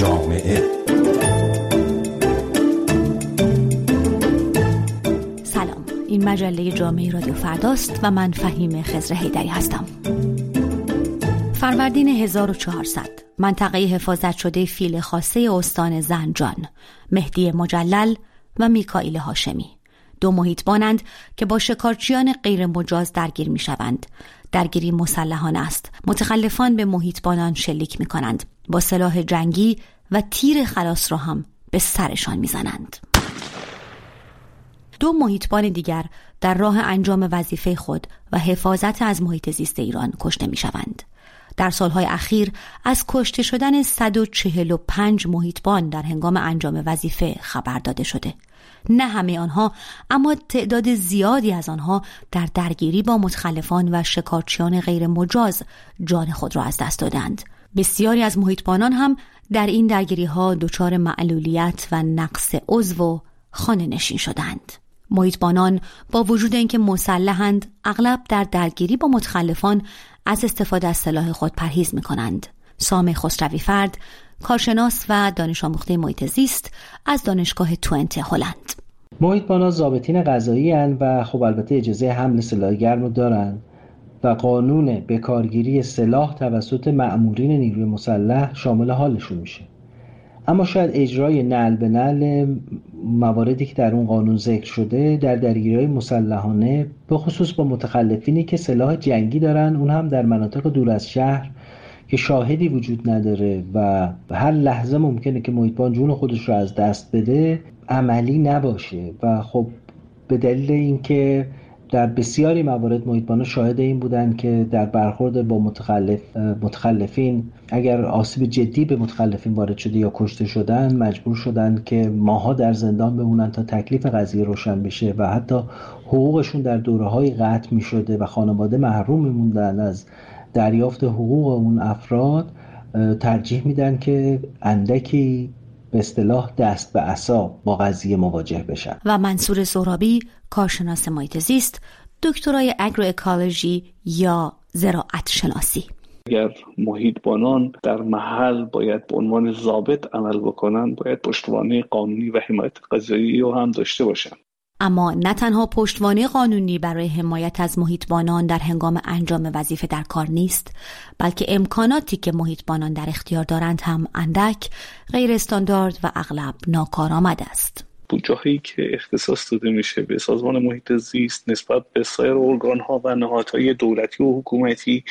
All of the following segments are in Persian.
جامعه سلام این مجله جامعه رادیو فرداست و من فهیم خزر هیدری هستم فروردین 1400 منطقه حفاظت شده فیل خاصه استان زنجان مهدی مجلل و میکائیل هاشمی دو محیطبانند که با شکارچیان غیر مجاز درگیر می شوند. درگیری مسلحانه است. متخلفان به محیطبانان شلیک می کنند. با سلاح جنگی و تیر خلاص را هم به سرشان می‌زنند. دو محیطبان دیگر در راه انجام وظیفه خود و حفاظت از محیط زیست ایران کشته می شوند. در سالهای اخیر از کشته شدن 145 محیطبان در هنگام انجام وظیفه خبر داده شده. نه همه آنها اما تعداد زیادی از آنها در درگیری با متخلفان و شکارچیان غیر مجاز جان خود را از دست دادند. بسیاری از محیطبانان هم در این درگیری ها دچار معلولیت و نقص عضو و خانه نشین شدند. محیطبانان با وجود اینکه مسلحند اغلب در درگیری با متخلفان از استفاده از سلاح خود پرهیز می کنند. سام خسروی فرد کارشناس و دانش آموخته محیط زیست از دانشگاه توئنت هلند محیطبانا ضابطین غذایی و خب البته اجازه حمل سلاح گرم رو و قانون بکارگیری سلاح توسط مأمورین نیروی مسلح شامل حالشون میشه. اما شاید اجرای نل به نل مواردی که در اون قانون ذکر شده در درگیری مسلحانه به خصوص با متخلفینی که سلاح جنگی دارن اون هم در مناطق دور از شهر که شاهدی وجود نداره و هر لحظه ممکنه که محیطبان جون خودش رو از دست بده عملی نباشه. و خب به دلیل اینکه در بسیاری موارد محیطبانا شاهد این بودن که در برخورد با متخلف متخلفین اگر آسیب جدی به متخلفین وارد شده یا کشته شدن مجبور شدن که ماها در زندان بمونن تا تکلیف قضیه روشن بشه و حتی حقوقشون در دوره های قطع می شده و خانواده محروم میموندن. از دریافت حقوق اون افراد ترجیح میدن که اندکی به اصطلاح دست به عصا با قضیه مواجه بشن. و منصور سهرابی کارشناس محیط زیست دکترای اگرو اکالوژی یا زراعت شناسی اگر محیطبانان در محل باید به عنوان ضابط عمل بکنن باید پشتوانه قانونی و حمایت قضایی رو هم داشته باشن اما نه تنها پشتوانه قانونی برای حمایت از محیطبانان در هنگام انجام وظیفه در کار نیست بلکه امکاناتی که محیطبانان در اختیار دارند هم اندک غیر استاندارد و اغلب ناکارآمد است. بودجه که اختصاص داده میشه به سازمان محیط زیست نسبت به سایر ارگان ها و نهادهای دولتی و حکومتی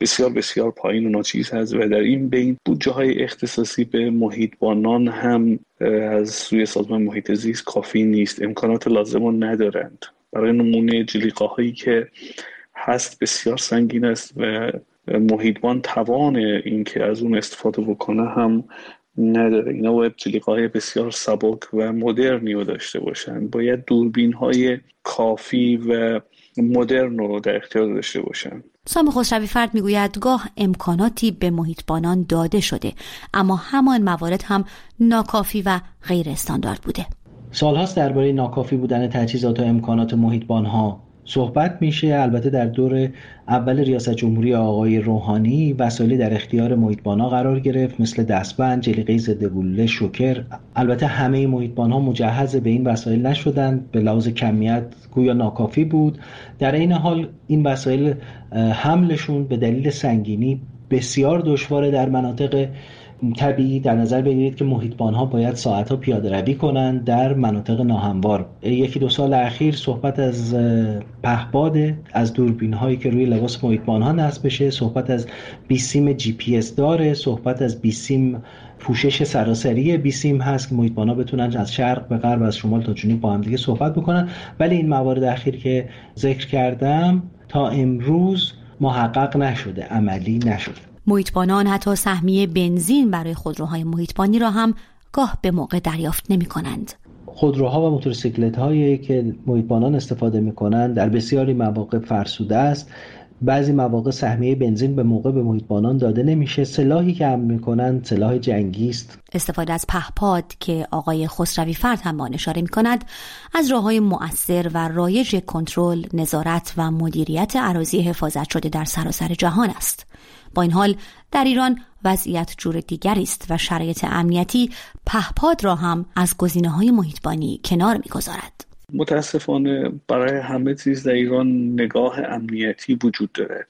بسیار بسیار پایین و ناچیز هست و در این بین بودجه های اختصاصی به محیطبانان هم از سوی سازمان محیط زیست کافی نیست. امکانات لازم رو ندارند. برای نمونه جلیقه هایی که هست بسیار سنگین است و محیطبان توان اینکه از اون استفاده بکنه هم نداره. اینا باید جلیقه بسیار سبک و مدرنی رو داشته باشن. باید دوربین های کافی و مدرن رو در اختیار داشته باشن. سام خسروی فرد می‌گوید گاه امکاناتی به محیطبانان داده شده اما همان موارد هم ناکافی و غیر استاندارد بوده. سالهاست درباره ناکافی بودن تجهیزات و امکانات محیطبان ها صحبت میشه. البته در دور اول ریاست جمهوری آقای روحانی وسایلی در اختیار محیطبانا قرار گرفت مثل دستبند، جلیقه ضد گلوله، شوکر. البته همه محیطبانها مجهز به این وسایل نشدند به لحاظ کمیت گویا ناکافی بود. در این حال این وسایل حملشون به دلیل سنگینی بسیار دشواره در مناطق طبیعی در نظر بگیرید که محیطبان ها باید ساعت ها پیاده روی کنند در مناطق ناهموار. یکی دو سال اخیر صحبت از پهباد از دوربین هایی که روی لباس محیطبان ها نصب بشه صحبت از بیسیم جی پی اس داره صحبت از بیسیم پوشش سراسری بیسیم هست که محیطبان ها بتونن از شرق به غرب از شمال تا جنوب با هم دیگه صحبت بکنن. ولی این موارد اخیر که ذکر کردم تا امروز محقق نشده عملی نشده. محیطبانان حتی سهمیه بنزین برای خودروهای محیطبانی را هم گاه به موقع دریافت نمی کنند. خودروها و موتورسیکلت هایی که محیطبانان استفاده می کنند در بسیاری مواقع فرسوده است. بعضی مواقع سهمیه بنزین به موقع به محیطبانان داده نمیشه. سلاحی که هم می‌کنند سلاح جنگی است. استفاده از پهپاد که آقای خسروی فرد هم آن اشاره می کند از راه های مؤثر و رایج کنترل نظارت و مدیریت عراضی حفاظت شده در سراسر جهان است. با این حال در ایران وضعیت جور دیگری است و شرایط امنیتی پهپاد را هم از گزینه های محیطبانی کنار می‌گذارد. متاسفانه برای همه چیز در ایران نگاه امنیتی وجود دارد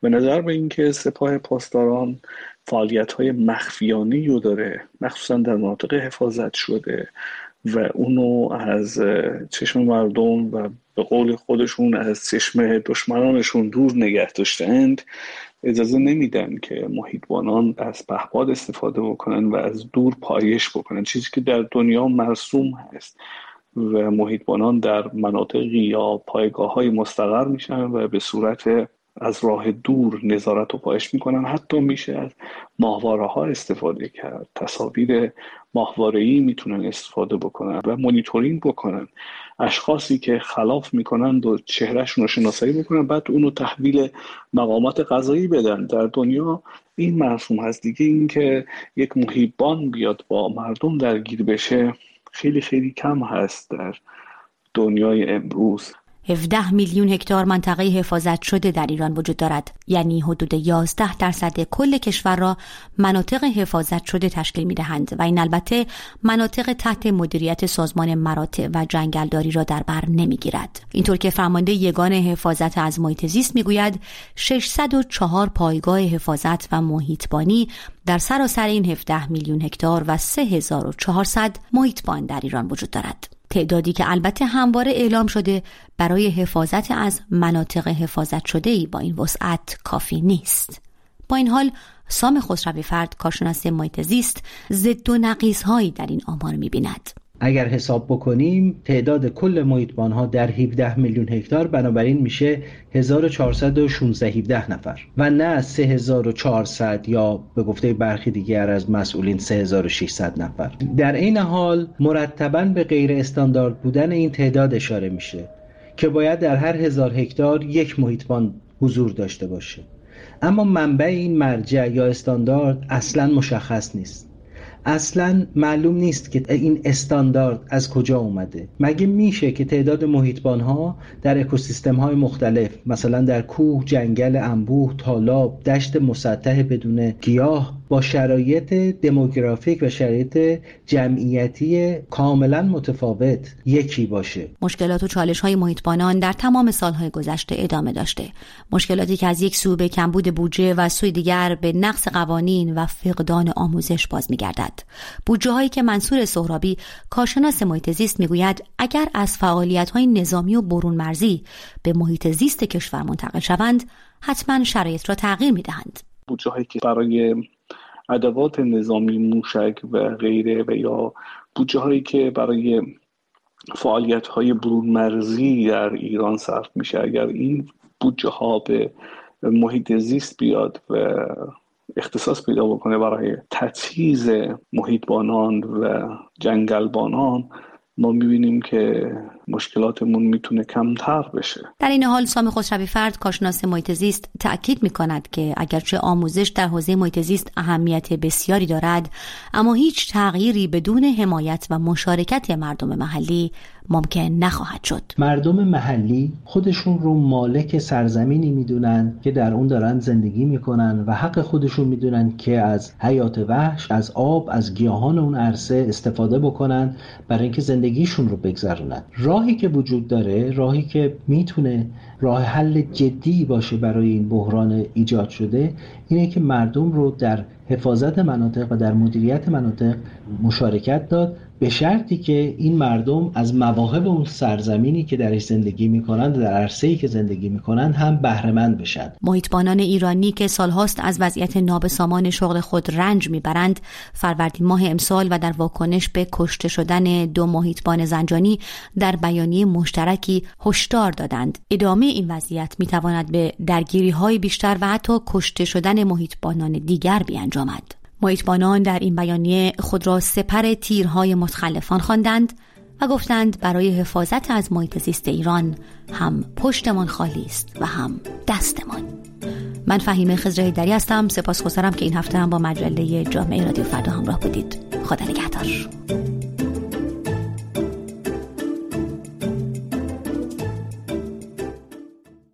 به نظر به اینکه سپاه پاسداران فعالیت های مخفیانه رو داره مخصوصا در مناطق حفاظت شده و اونو از چشم مردم و به قول خودشون از چشم دشمنانشون دور نگه داشتند اجازه نمیدن که محیطبانان از پهپاد استفاده بکنن و از دور پایش بکنن چیزی که در دنیا مرسوم هست و محیطبانان در مناطقی یا پایگاه های مستقر میشن و به صورت از راه دور نظارت و پایش می‌کنن. حتی میشه از ماهواره ها استفاده کرد. تصاویر ماهواره ای می‌تونن استفاده بکنن و مونیتورینگ بکنن. اشخاصی که خلاف می‌کنن و چهرهشون رو شناسایی بکنن بعد اونو تحویل مقامات قضایی بدن. در دنیا این مرسوم هست. دیگه اینکه یک محیبان بیاد با مردم درگیر بشه خیلی خیلی کم هست در دنیای امروز. 17 میلیون هکتار منطقه حفاظت شده در ایران وجود دارد. یعنی حدود 11 درصد کل کشور را مناطق حفاظت شده تشکیل می دهند و این البته مناطق تحت مدیریت سازمان مراتع و جنگلداری را در بر نمی گیرد اینطور که فرمانده یگان حفاظت از محیط زیست می‌گوید 604 پایگاه حفاظت و محیطبانی در سراسر این 17 میلیون هکتار و 3400 محیطبان در ایران وجود دارد. تعدادی که البته همواره اعلام شده برای حفاظت از مناطق حفاظت شده ای با این وسعت کافی نیست. با این حال سام خسروی فرد کارشناس محیط زیست ضد و نقیص هایی در این آمار می‌بیند. اگر حساب بکنیم تعداد کل محیطبان ها در 17 میلیون هکتار بنابراین میشه 1416 17 نفر. و نه 3400 یا به گفته برخی دیگر از مسئولین 3600 نفر. در این حال مرتبا به غیر استاندارد بودن این تعداد اشاره میشه که باید در هر هزار هکتار یک محیطبان حضور داشته باشه. اما منبع این مرجع یا استاندارد اصلا مشخص نیست. اصلا معلوم نیست که این استاندارد از کجا اومده. مگه میشه که تعداد محیطبان ها در اکوسیستم های مختلف مثلا در کوه جنگل انبوه تالاب دشت مسطح بدون گیاه با شرایط دموگرافیک و شرایط جمعیتی کاملا متفاوت یکی باشه. مشکلات و چالش های محیطبانان در تمام سالهای گذشته ادامه داشته. مشکلاتی که از یک سو به کمبود بودجه و سوی دیگر به نقص قوانین و فقدان آموزش باز میگردد. بودجه هایی که منصور سهرابی کارشناس محیط زیست می‌گوید اگر از فعالیت های نظامی و برون مرزی به محیط زیست کشور منتقل شوند حتما شرایط را تغییر می‌دهند. بودجه هایی که برای ادوات نظامی موشک و غیره و یا بودجه هایی که برای فعالیت های برون مرزی در ایران صرف میشه اگر این بودجه ها به محیط زیست بیاد و اختصاص پیدا بکنه برای تجهیز محیطبانان و جنگلبانان ما می‌بینیم که مشکلاتمون می‌تونه کمتر بشه. در این حال سام خسروی فرد کارشناس محیط زیست تاکید می‌کند که اگرچه آموزش در حوزه محیط زیست اهمیت بسیاری دارد اما هیچ تغییری بدون حمایت و مشارکت مردم محلی ممکن نخواهد شد. مردم محلی خودشون رو مالک سرزمینی می‌دونن که در اون دارن زندگی می‌کنن و حق خودشون می‌دونن که از حیات وحش از آب از گیاهان اون عرصه استفاده بکنن برای اینکه زندگیشون رو بگذرونن. راهی که وجود داره راهی که می‌تونه راه حل جدی باشه برای این بحران ایجاد شده اینه که مردم رو در حفاظت مناطق و در مدیریت مناطق مشارکت داد به شرطی که این مردم از مواهب اون سرزمینی که درش زندگی می‌کنند در عرصه‌ای که زندگی می‌کنند هم بهرهمند بشن. محیطبانان ایرانی که سالهاست از وضعیت نابسامان شغل خود رنج می‌برند فروردین ماه امسال و در واکنش به کشته شدن دو محیطبان زنجانی در بیانیه مشترکی هشدار دادند. ادامه این وضعیت می‌تواند به درگیری های بیشتر و حتی کشته شدن محیطبانان دیگر بیانجامد. محیطبانان در این بیانیه خود را سپر تیرهای متخلفان خواندند و گفتند برای حفاظت از محیط زیست ایران هم پشتمان خالی است و هم دستمان. من فهیمه خزر دری هستم. سپاسگزارم که این هفته هم با مجله جامعه رادیو فردا همراه بودید. خدا نگهدار.